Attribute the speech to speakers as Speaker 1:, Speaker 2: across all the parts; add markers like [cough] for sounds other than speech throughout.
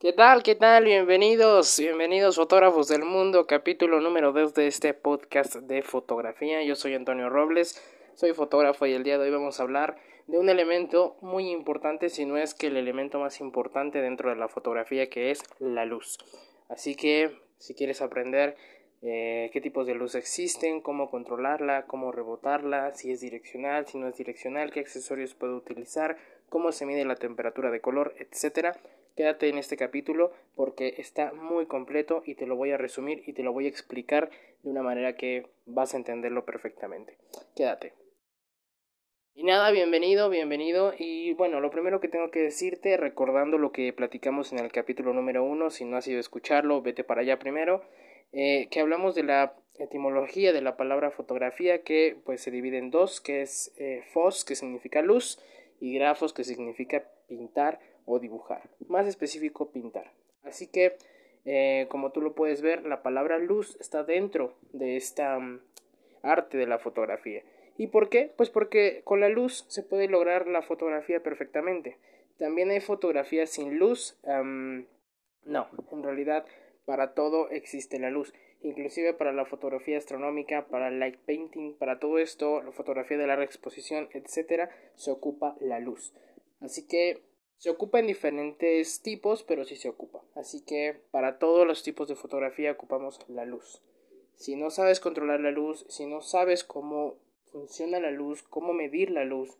Speaker 1: ¿Qué tal? ¿Qué tal? Bienvenidos, bienvenidos fotógrafos del mundo, capítulo número 2 de este podcast de fotografía. Yo soy Antonio Robles, soy fotógrafo y el día de hoy vamos a hablar de un elemento muy importante, si no es que el elemento más importante dentro de la fotografía, que es la luz. Así que, si quieres aprender eh, qué tipos de luz existen, cómo controlarla, cómo rebotarla, si es direccional, si no es direccional, qué accesorios puedo utilizar, cómo se mide la temperatura de color, etcétera Quédate en este capítulo porque está muy completo y te lo voy a resumir y te lo voy a explicar de una manera que vas a entenderlo perfectamente. Quédate. Y nada, bienvenido, bienvenido. Y bueno, lo primero que tengo que decirte, recordando lo que platicamos en el capítulo número uno, si no has ido a escucharlo, vete para allá primero, eh, que hablamos de la etimología de la palabra fotografía, que pues se divide en dos, que es eh, fos, que significa luz, y grafos, que significa pintar o dibujar. Más específico, pintar. Así que, eh, como tú lo puedes ver, la palabra luz está dentro de esta mm, arte de la fotografía. ¿Y por qué? Pues porque con la luz se puede lograr la fotografía perfectamente. También hay fotografías sin luz. no, en realidad para todo existe la luz. Inclusive para la fotografía astronómica, para el light painting, para todo esto, la fotografía de larga exposición, etcétera, se ocupa la luz. Así que se ocupa en diferentes tipos, pero sí se ocupa. Así que para todos los tipos de fotografía ocupamos la luz. Si no sabes controlar la luz, si no sabes cómo funciona la luz, cómo medir la luz,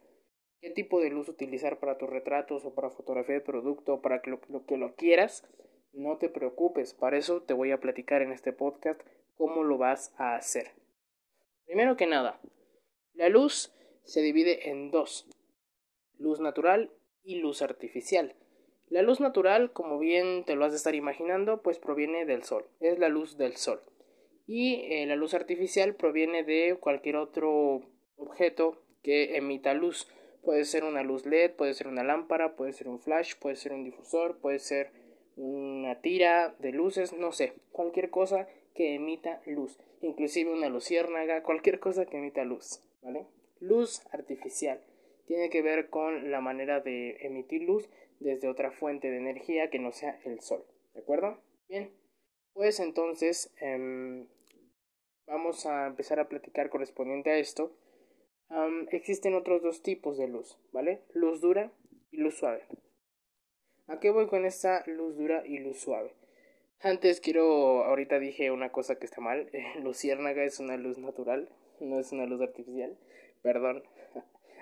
Speaker 1: qué tipo de luz utilizar para tus retratos o para fotografía de producto, para que lo, lo que lo quieras, no te preocupes. Para eso te voy a platicar en este podcast cómo lo vas a hacer. Primero que nada, la luz se divide en dos. Luz natural y luz artificial. La luz natural, como bien te lo has de estar imaginando, pues proviene del sol, es la luz del sol. Y eh, la luz artificial proviene de cualquier otro objeto que emita luz. Puede ser una luz LED, puede ser una lámpara, puede ser un flash, puede ser un difusor, puede ser una tira de luces, no sé, cualquier cosa que emita luz, inclusive una luciérnaga, cualquier cosa que emita luz, ¿vale? Luz artificial tiene que ver con la manera de emitir luz desde otra fuente de energía que no sea el sol. ¿De acuerdo? Bien, pues entonces em, vamos a empezar a platicar correspondiente a esto. existen otros dos tipos de luz, ¿vale? Luz dura y luz suave. ¿A qué voy con esta luz dura y luz suave? Antes quiero, ahorita dije una cosa que está mal. [laughs] luciérnaga es una luz natural, no es una luz artificial. Perdón.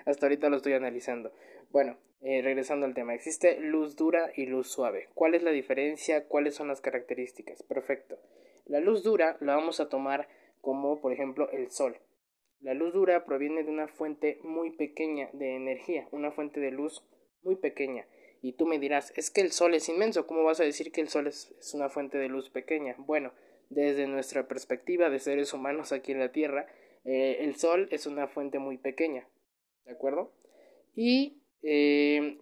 Speaker 1: Hasta ahorita lo estoy analizando. Bueno, eh, regresando al tema, existe luz dura y luz suave. ¿Cuál es la diferencia? ¿Cuáles son las características? Perfecto. La luz dura la vamos a tomar como, por ejemplo, el sol. La luz dura proviene de una fuente muy pequeña de energía, una fuente de luz muy pequeña. Y tú me dirás, es que el sol es inmenso, ¿cómo vas a decir que el sol es, es una fuente de luz pequeña? Bueno, desde nuestra perspectiva de seres humanos aquí en la Tierra, eh, el sol es una fuente muy pequeña. ¿De acuerdo? Y eh,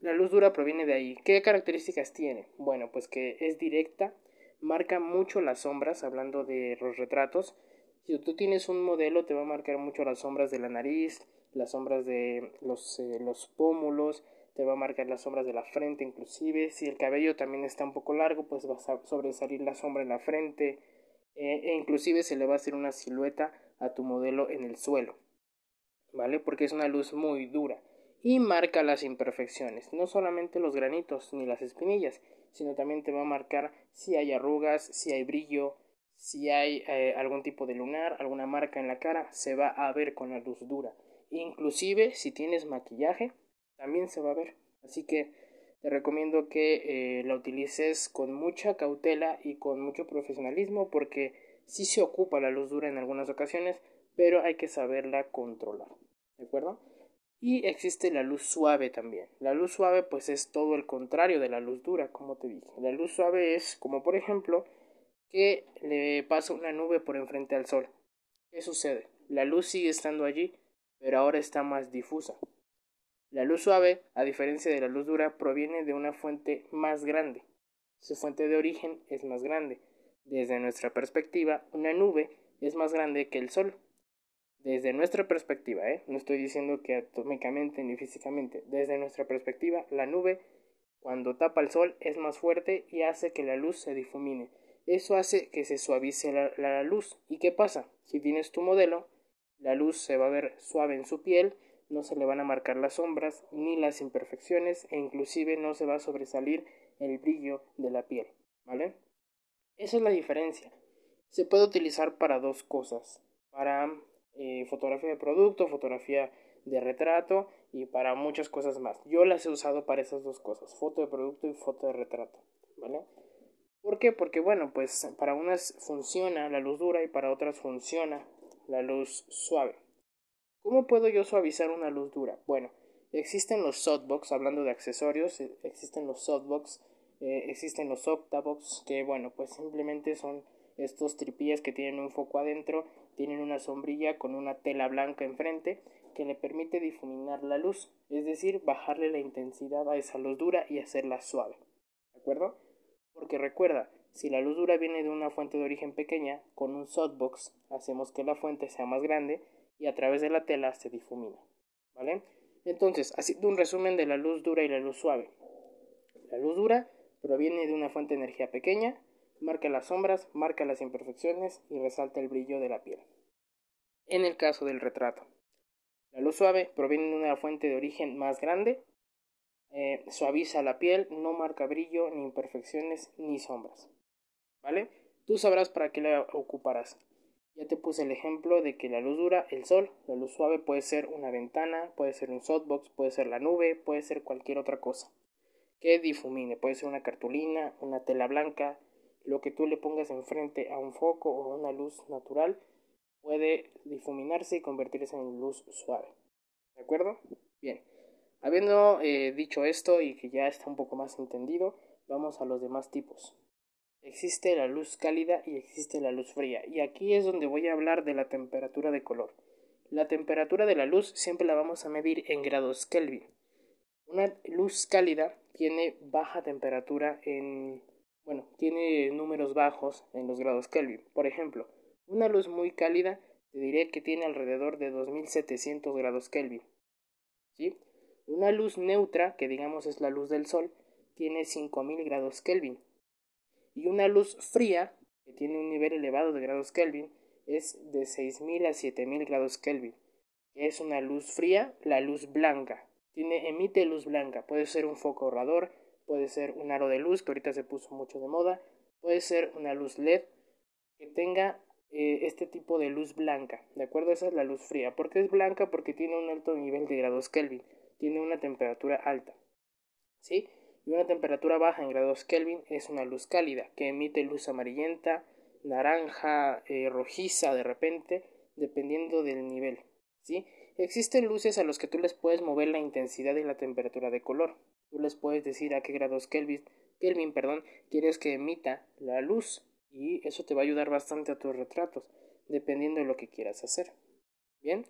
Speaker 1: la luz dura proviene de ahí. ¿Qué características tiene? Bueno, pues que es directa, marca mucho las sombras, hablando de los retratos. Si tú tienes un modelo, te va a marcar mucho las sombras de la nariz, las sombras de los, eh, los pómulos, te va a marcar las sombras de la frente inclusive. Si el cabello también está un poco largo, pues va a sobresalir la sombra en la frente. Eh, e inclusive se le va a hacer una silueta a tu modelo en el suelo. ¿Vale? Porque es una luz muy dura y marca las imperfecciones, no solamente los granitos ni las espinillas, sino también te va a marcar si hay arrugas, si hay brillo, si hay eh, algún tipo de lunar, alguna marca en la cara, se va a ver con la luz dura. Inclusive si tienes maquillaje, también se va a ver. Así que te recomiendo que eh, la utilices con mucha cautela y con mucho profesionalismo porque si se ocupa la luz dura en algunas ocasiones, pero hay que saberla controlar. ¿De acuerdo? Y existe la luz suave también. La luz suave pues es todo el contrario de la luz dura, como te dije. La luz suave es como por ejemplo que le pasa una nube por enfrente al sol. ¿Qué sucede? La luz sigue estando allí, pero ahora está más difusa. La luz suave, a diferencia de la luz dura, proviene de una fuente más grande. Su fuente de origen es más grande. Desde nuestra perspectiva, una nube es más grande que el sol desde nuestra perspectiva, ¿eh? no estoy diciendo que atómicamente ni físicamente, desde nuestra perspectiva, la nube cuando tapa el sol es más fuerte y hace que la luz se difumine. Eso hace que se suavice la, luz. ¿Y qué pasa? Si tienes tu modelo, la luz se va a ver suave en su piel, no se le van a marcar las sombras ni las imperfecciones e inclusive no se va a sobresalir el brillo de la piel. ¿Vale? Esa es la diferencia. Se puede utilizar para dos cosas. Para eh, fotografía de producto, fotografía de retrato y para muchas cosas más. Yo las he usado para esas dos cosas, foto de producto y foto de retrato, ¿vale? ¿Por qué? Porque bueno, pues para unas funciona la luz dura y para otras funciona la luz suave. ¿Cómo puedo yo suavizar una luz dura? Bueno, existen los softbox, hablando de accesorios, eh, existen los softbox, eh, existen los octavox, que bueno, pues simplemente son estos tripíes que tienen un foco adentro, tienen una sombrilla con una tela blanca enfrente que le permite difuminar la luz, es decir, bajarle la intensidad a esa luz dura y hacerla suave. ¿De acuerdo? Porque recuerda, si la luz dura viene de una fuente de origen pequeña, con un softbox hacemos que la fuente sea más grande y a través de la tela se difumina. ¿Vale? Entonces, haciendo un resumen de la luz dura y la luz suave. La luz dura proviene de una fuente de energía pequeña, marca las sombras, marca las imperfecciones y resalta el brillo de la piel. En el caso del retrato, la luz suave proviene de una fuente de origen más grande, eh, suaviza la piel, no marca brillo, ni imperfecciones, ni sombras. ¿Vale? Tú sabrás para qué la ocuparás. Ya te puse el ejemplo de que la luz dura, el sol, la luz suave puede ser una ventana, puede ser un softbox, puede ser la nube, puede ser cualquier otra cosa que difumine, puede ser una cartulina, una tela blanca, lo que tú le pongas enfrente a un foco o a una luz natural puede difuminarse y convertirse en luz suave. ¿De acuerdo? Bien. Habiendo eh, dicho esto y que ya está un poco más entendido, vamos a los demás tipos. Existe la luz cálida y existe la luz fría. Y aquí es donde voy a hablar de la temperatura de color. La temperatura de la luz siempre la vamos a medir en grados Kelvin. Una luz cálida tiene baja temperatura en... bueno, tiene números bajos en los grados Kelvin. Por ejemplo, una luz muy cálida te diré que tiene alrededor de 2700 grados Kelvin. ¿Sí? Una luz neutra, que digamos es la luz del sol, tiene 5000 grados Kelvin. Y una luz fría, que tiene un nivel elevado de grados Kelvin, es de 6000 a 7000 grados Kelvin. Es una luz fría, la luz blanca. Emite luz blanca. Puede ser un foco ahorrador, puede ser un aro de luz, que ahorita se puso mucho de moda, puede ser una luz LED que tenga eh, este tipo de luz blanca, ¿de acuerdo? Esa es la luz fría. ¿Por qué es blanca? Porque tiene un alto nivel de grados Kelvin, tiene una temperatura alta, ¿sí? Y una temperatura baja en grados Kelvin es una luz cálida, que emite luz amarillenta, naranja, eh, rojiza de repente, dependiendo del nivel, ¿sí? Existen luces a los que tú les puedes mover la intensidad y la temperatura de color. Tú les puedes decir a qué grados Kelvin, Kelvin perdón, quieres que emita la luz y eso te va a ayudar bastante a tus retratos, dependiendo de lo que quieras hacer. Bien,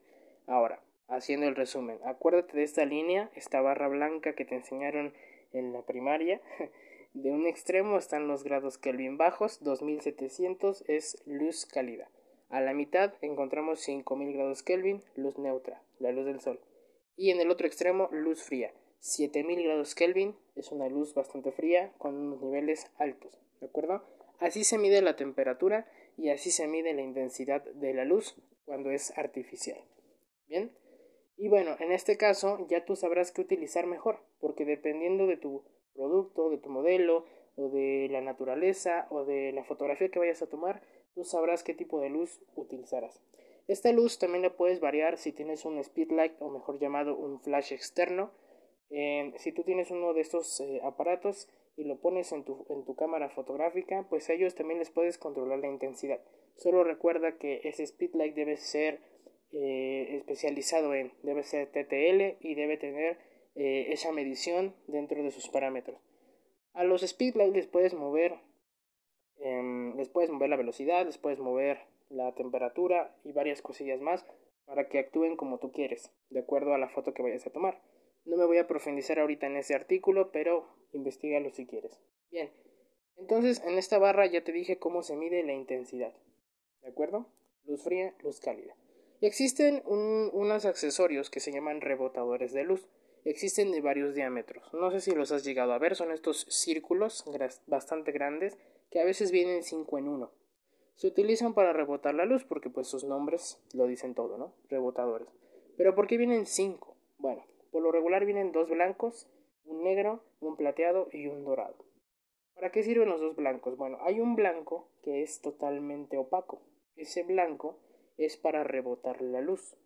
Speaker 1: ahora, haciendo el resumen, acuérdate de esta línea, esta barra blanca que te enseñaron en la primaria. [laughs] De un extremo están los grados Kelvin bajos, 2700 es luz cálida. A la mitad encontramos 5000 grados Kelvin, luz neutra, la luz del sol. Y en el otro extremo, luz fría. 7000 grados Kelvin es una luz bastante fría con unos niveles altos, ¿de acuerdo? Así se mide la temperatura y así se mide la intensidad de la luz cuando es artificial. Bien. Y bueno, en este caso ya tú sabrás qué utilizar mejor, porque dependiendo de tu producto, de tu modelo, o de la naturaleza, o de la fotografía que vayas a tomar, tú sabrás qué tipo de luz utilizarás. Esta luz también la puedes variar si tienes un speedlight o mejor llamado un flash externo. Si tú tienes uno de estos eh, aparatos, y lo pones en tu, en tu cámara fotográfica, pues a ellos también les puedes controlar la intensidad. Solo recuerda que ese speedlight debe ser eh, especializado en, debe ser TTL y debe tener eh, esa medición dentro de sus parámetros. A los speedlights les puedes mover, em, les puedes mover la velocidad, les puedes mover la temperatura y varias cosillas más para que actúen como tú quieres, de acuerdo a la foto que vayas a tomar. No me voy a profundizar ahorita en ese artículo, pero investigalo si quieres. Bien, entonces en esta barra ya te dije cómo se mide la intensidad. ¿De acuerdo? Luz fría, luz cálida. Y existen unos accesorios que se llaman rebotadores de luz. existen de varios diámetros. No sé si los has llegado a ver, son estos círculos bastante grandes que a veces vienen 5 en 1. Se utilizan para rebotar la luz porque pues sus nombres lo dicen todo, ¿no? Rebotadores. Pero ¿por qué vienen 5? Bueno, por lo regular vienen dos blancos, un negro, un plateado y un dorado. ¿Para qué sirven los dos blancos? Bueno, hay un blanco que es totalmente opaco. Ese blanco es para rebotar la luz.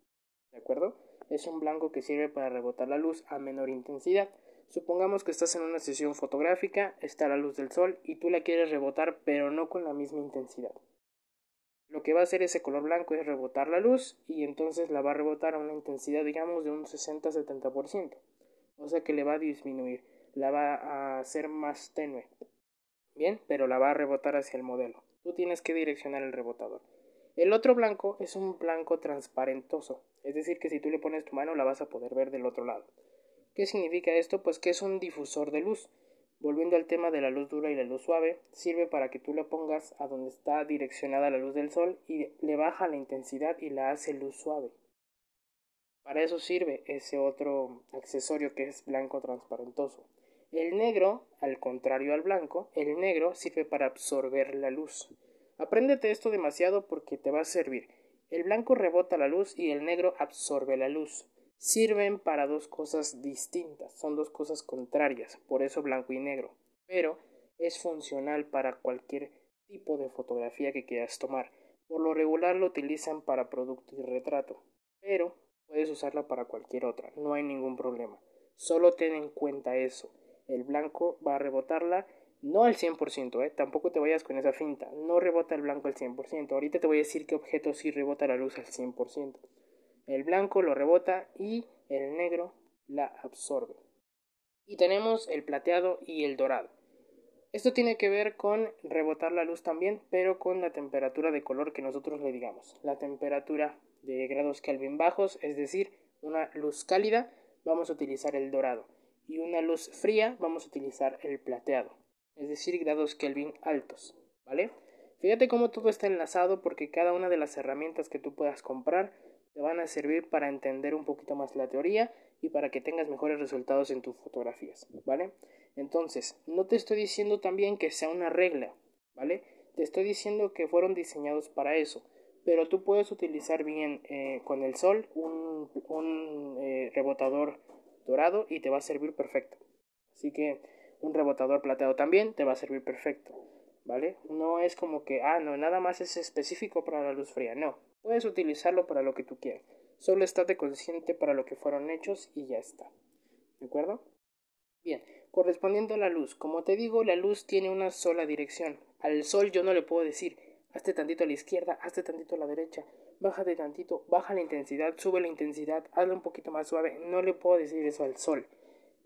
Speaker 1: ¿De acuerdo? Es un blanco que sirve para rebotar la luz a menor intensidad. Supongamos que estás en una sesión fotográfica, está la luz del sol y tú la quieres rebotar pero no con la misma intensidad. Lo que va a hacer ese color blanco es rebotar la luz y entonces la va a rebotar a una intensidad digamos de un 60-70%. O sea que le va a disminuir, la va a hacer más tenue. Bien, pero la va a rebotar hacia el modelo. Tú tienes que direccionar el rebotador. El otro blanco es un blanco transparentoso, es decir, que si tú le pones tu mano la vas a poder ver del otro lado. ¿Qué significa esto? Pues que es un difusor de luz. Volviendo al tema de la luz dura y la luz suave, sirve para que tú la pongas a donde está direccionada la luz del sol y le baja la intensidad y la hace luz suave. Para eso sirve ese otro accesorio que es blanco transparentoso. El negro, al contrario al blanco, el negro sirve para absorber la luz. Apréndete esto demasiado porque te va a servir. El blanco rebota la luz y el negro absorbe la luz. Sirven para dos cosas distintas, son dos cosas contrarias, por eso blanco y negro. Pero es funcional para cualquier tipo de fotografía que quieras tomar. Por lo regular lo utilizan para producto y retrato, pero puedes usarla para cualquier otra, no hay ningún problema. Solo ten en cuenta eso el blanco va a rebotarla no al 100%, ¿eh? tampoco te vayas con esa finta, no rebota el blanco al 100%, ahorita te voy a decir qué objeto sí rebota la luz al 100%. El blanco lo rebota y el negro la absorbe. Y tenemos el plateado y el dorado. Esto tiene que ver con rebotar la luz también, pero con la temperatura de color que nosotros le digamos. La temperatura de grados Kelvin bajos, es decir, una luz cálida, vamos a utilizar el dorado y una luz fría vamos a utilizar el plateado, es decir, grados Kelvin altos, ¿vale? Fíjate cómo todo está enlazado porque cada una de las herramientas que tú puedas comprar te van a servir para entender un poquito más la teoría y para que tengas mejores resultados en tus fotografías, ¿vale? Entonces, no te estoy diciendo también que sea una regla, ¿vale? Te estoy diciendo que fueron diseñados para eso, pero tú puedes utilizar bien eh, con el sol un, un eh, rebotador dorado y te va a servir perfecto. Así que un rebotador plateado también te va a servir perfecto, ¿vale? No es como que, ah, no, nada más es específico para la luz fría, no. Puedes utilizarlo para lo que tú quieras. Solo estate consciente para lo que fueron hechos y ya está. ¿De acuerdo? Bien, correspondiendo a la luz, como te digo, la luz tiene una sola dirección. Al sol yo no le puedo decir, hazte tantito a la izquierda, hazte tantito a la derecha, bájate tantito, baja la intensidad, sube la intensidad, hazlo un poquito más suave. No le puedo decir eso al sol.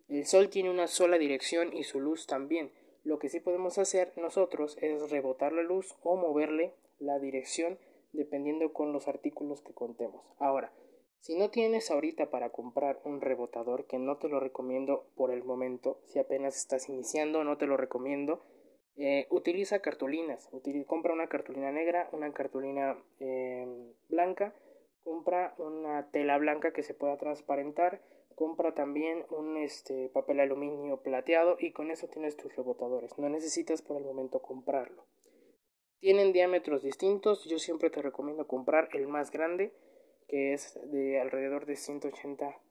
Speaker 1: El sol tiene una sola dirección y su luz también. Lo que sí podemos hacer nosotros es rebotar la luz o moverle la dirección dependiendo con los artículos que contemos. Ahora, si no tienes ahorita para comprar un rebotador, que no te lo recomiendo por el momento, si apenas estás iniciando, no te lo recomiendo, eh, utiliza cartulinas, compra una cartulina negra, una cartulina em, blanca, compra una tela blanca que se pueda transparentar, compra también un este, papel aluminio plateado y con eso tienes tus rebotadores. No necesitas por el momento comprarlo. Tienen diámetros distintos, yo siempre te recomiendo comprar el más grande, que es de alrededor de 180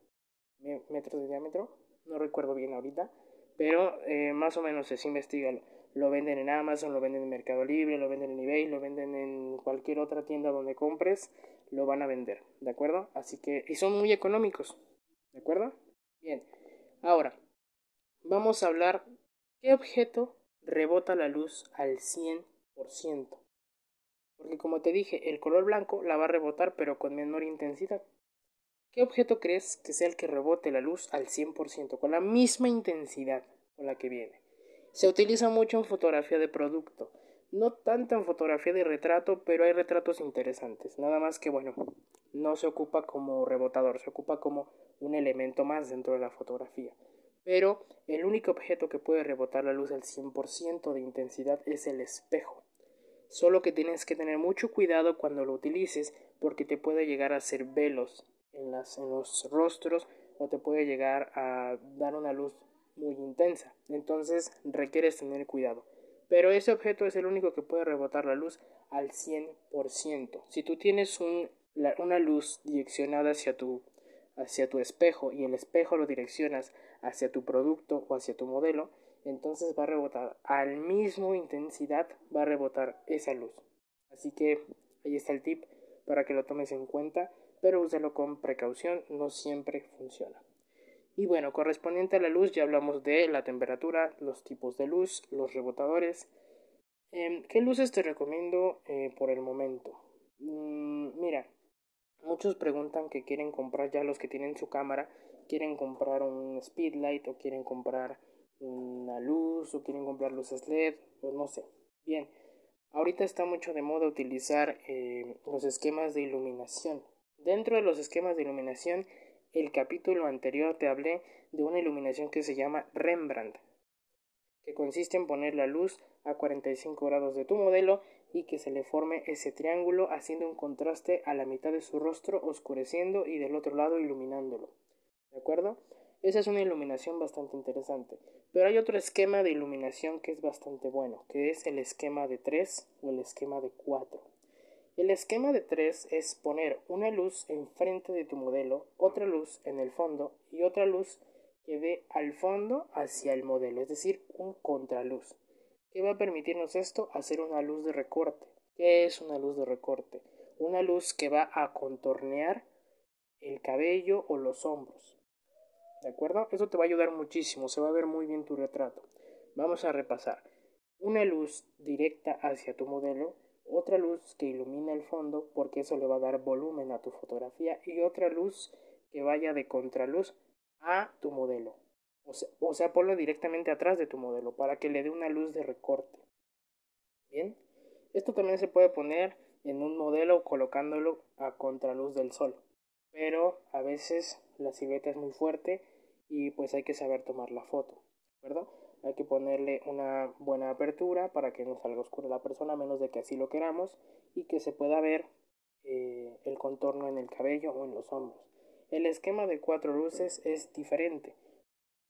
Speaker 1: metros de diámetro, no recuerdo bien ahorita, pero eh, más o menos es investigalo lo venden en Amazon, lo venden en Mercado Libre, lo venden en eBay, lo venden en cualquier otra tienda donde compres, lo van a vender, ¿de acuerdo? Así que, y son muy económicos, ¿de acuerdo? Bien, ahora, vamos a hablar qué objeto rebota la luz al 100%. Porque como te dije, el color blanco la va a rebotar pero con menor intensidad. ¿Qué objeto crees que sea el que rebote la luz al 100%, con la misma intensidad con la que viene? Se utiliza mucho en fotografía de producto, no tanto en fotografía de retrato, pero hay retratos interesantes. Nada más que bueno, no se ocupa como rebotador, se ocupa como un elemento más dentro de la fotografía. Pero el único objeto que puede rebotar la luz al 100% de intensidad es el espejo. Solo que tienes que tener mucho cuidado cuando lo utilices porque te puede llegar a hacer velos en, las, en los rostros o te puede llegar a dar una luz muy intensa. Entonces requieres tener cuidado. Pero ese objeto es el único que puede rebotar la luz al 100%. Si tú tienes una luz direccionada hacia tu, hacia tu espejo y el espejo lo direccionas hacia tu producto o hacia tu modelo, entonces va a rebotar al mismo intensidad, va a rebotar esa luz. Así que ahí está el tip para que lo tomes en cuenta, pero úsalo con precaución, no siempre funciona. Y bueno, correspondiente a la luz ya hablamos de la temperatura, los tipos de luz, los rebotadores. Em, ¿Qué luces te recomiendo eh, por el momento? Mm, mira, muchos preguntan que quieren comprar ya los que tienen su cámara, quieren comprar un speedlight o quieren comprar una luz o quieren comprar luces LED o no sé. Bien, ahorita está mucho de moda utilizar eh, los esquemas de iluminación. Dentro de los esquemas de iluminación, el capítulo anterior te hablé de una iluminación que se llama Rembrandt, que consiste en poner la luz a 45 grados de tu modelo y que se le forme ese triángulo haciendo un contraste a la mitad de su rostro oscureciendo y del otro lado iluminándolo. ¿De acuerdo? Esa es una iluminación bastante interesante. Pero hay otro esquema de iluminación que es bastante bueno, que es el esquema de 3 o el esquema de 4. El esquema de 3 es poner una luz enfrente de tu modelo, otra luz en el fondo y otra luz que dé al fondo hacia el modelo, es decir, un contraluz. ¿Qué va a permitirnos esto? Hacer una luz de recorte. ¿Qué es una luz de recorte? Una luz que va a contornear el cabello o los hombros. ¿De acuerdo? Eso te va a ayudar muchísimo, se va a ver muy bien tu retrato. Vamos a repasar. Una luz directa hacia tu modelo, otra luz que ilumina el fondo porque eso le va a dar volumen a tu fotografía y otra luz que vaya de contraluz a tu modelo. O sea, o sea, ponlo directamente atrás de tu modelo para que le dé una luz de recorte. Bien, esto también se puede poner en un modelo colocándolo a contraluz del sol, pero a veces la silueta es muy fuerte y pues hay que saber tomar la foto, ¿de? Hay que ponerle una buena apertura para que no salga oscura la persona, a menos de que así lo queramos y que se pueda ver eh, el contorno en el cabello o en los hombros. El esquema de cuatro luces es diferente,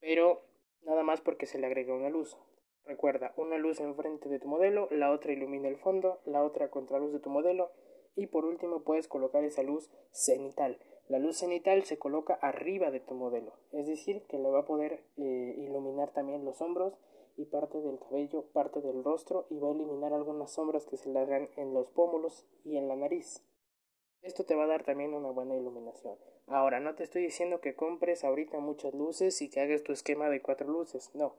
Speaker 1: pero nada más porque se le agrega una luz. Recuerda, una luz enfrente de tu modelo, la otra ilumina el fondo, la otra contraluz de tu modelo y por último puedes colocar esa luz cenital. La luz cenital se coloca arriba de tu modelo, es decir, que le va a poder eh, iluminar también los hombros y parte del cabello, parte del rostro y va a eliminar algunas sombras que se le hagan en los pómulos y en la nariz. Esto te va a dar también una buena iluminación. Ahora, no te estoy diciendo que compres ahorita muchas luces y que hagas tu esquema de cuatro luces, no.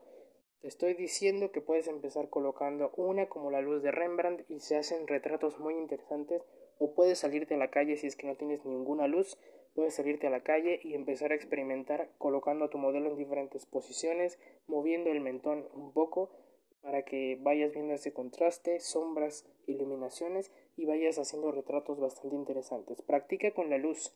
Speaker 1: Te estoy diciendo que puedes empezar colocando una como la luz de Rembrandt y se hacen retratos muy interesantes o puedes salirte a la calle si es que no tienes ninguna luz Puedes salirte a la calle y empezar a experimentar colocando a tu modelo en diferentes posiciones, moviendo el mentón un poco para que vayas viendo ese contraste, sombras, iluminaciones y vayas haciendo retratos bastante interesantes. Practica con la luz.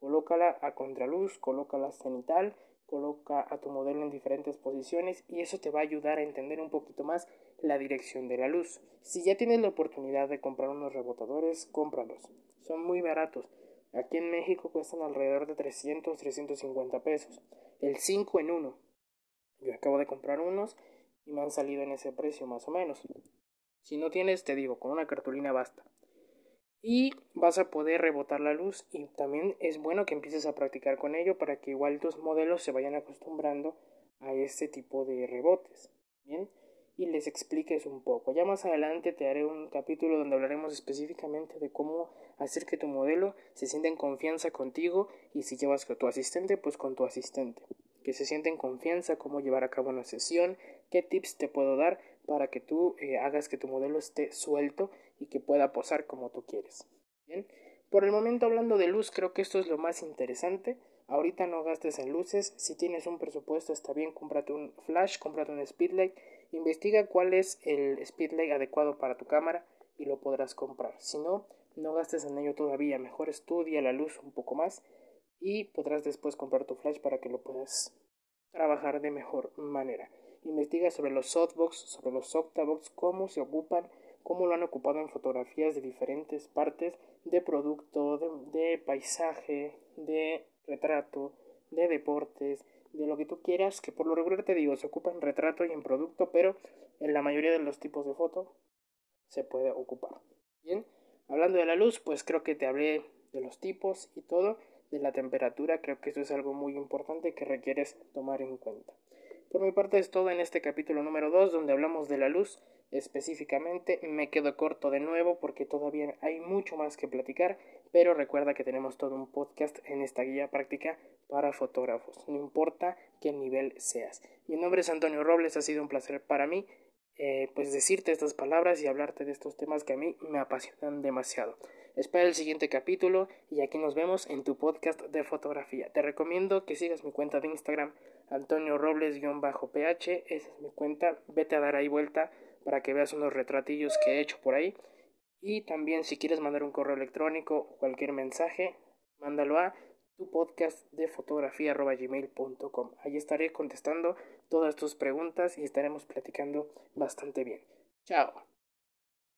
Speaker 1: Colócala a contraluz, colócala cenital, coloca a tu modelo en diferentes posiciones y eso te va a ayudar a entender un poquito más la dirección de la luz. Si ya tienes la oportunidad de comprar unos rebotadores, cómpralos. Son muy baratos. Aquí en México cuestan alrededor de 300, 350 pesos. El 5 en 1. Yo acabo de comprar unos y me han salido en ese precio más o menos. Si no tienes, te digo, con una cartulina basta. Y vas a poder rebotar la luz y también es bueno que empieces a practicar con ello para que igual tus modelos se vayan acostumbrando a este tipo de rebotes. Bien y les expliques un poco. Ya más adelante te haré un capítulo donde hablaremos específicamente de cómo hacer que tu modelo se sienta en confianza contigo y si llevas con tu asistente, pues con tu asistente. Que se sienta en confianza, cómo llevar a cabo una sesión, qué tips te puedo dar para que tú eh, hagas que tu modelo esté suelto y que pueda posar como tú quieres. Bien, por el momento hablando de luz, creo que esto es lo más interesante. Ahorita no gastes en luces, si tienes un presupuesto está bien, cómprate un flash, cómprate un speedlight Investiga cuál es el speedlight adecuado para tu cámara y lo podrás comprar. Si no, no gastes en ello todavía. Mejor estudia la luz un poco más y podrás después comprar tu flash para que lo puedas trabajar de mejor manera. Investiga sobre los softbox, sobre los octabox, cómo se ocupan, cómo lo han ocupado en fotografías de diferentes partes de producto, de, de paisaje, de retrato, de deportes, de lo que tú quieras, que por lo regular te digo, se ocupa en retrato y en producto, pero en la mayoría de los tipos de foto se puede ocupar. Bien, hablando de la luz, pues creo que te hablé de los tipos y todo, de la temperatura, creo que eso es algo muy importante que requieres tomar en cuenta. Por mi parte es todo en este capítulo número 2 donde hablamos de la luz específicamente. Me quedo corto de nuevo porque todavía hay mucho más que platicar, pero recuerda que tenemos todo un podcast en esta guía práctica para fotógrafos, no importa qué nivel seas. Mi nombre es Antonio Robles, ha sido un placer para mí eh, pues decirte estas palabras y hablarte de estos temas que a mí me apasionan demasiado. Espera el siguiente capítulo y aquí nos vemos en tu podcast de fotografía. Te recomiendo que sigas mi cuenta de Instagram, Antonio Robles-PH, esa es mi cuenta, vete a dar ahí vuelta para que veas unos retratillos que he hecho por ahí. Y también si quieres mandar un correo electrónico o cualquier mensaje, mándalo a tu podcast de fotografía.gmail.com. Ahí estaré contestando todas tus preguntas y estaremos platicando bastante bien. Chao.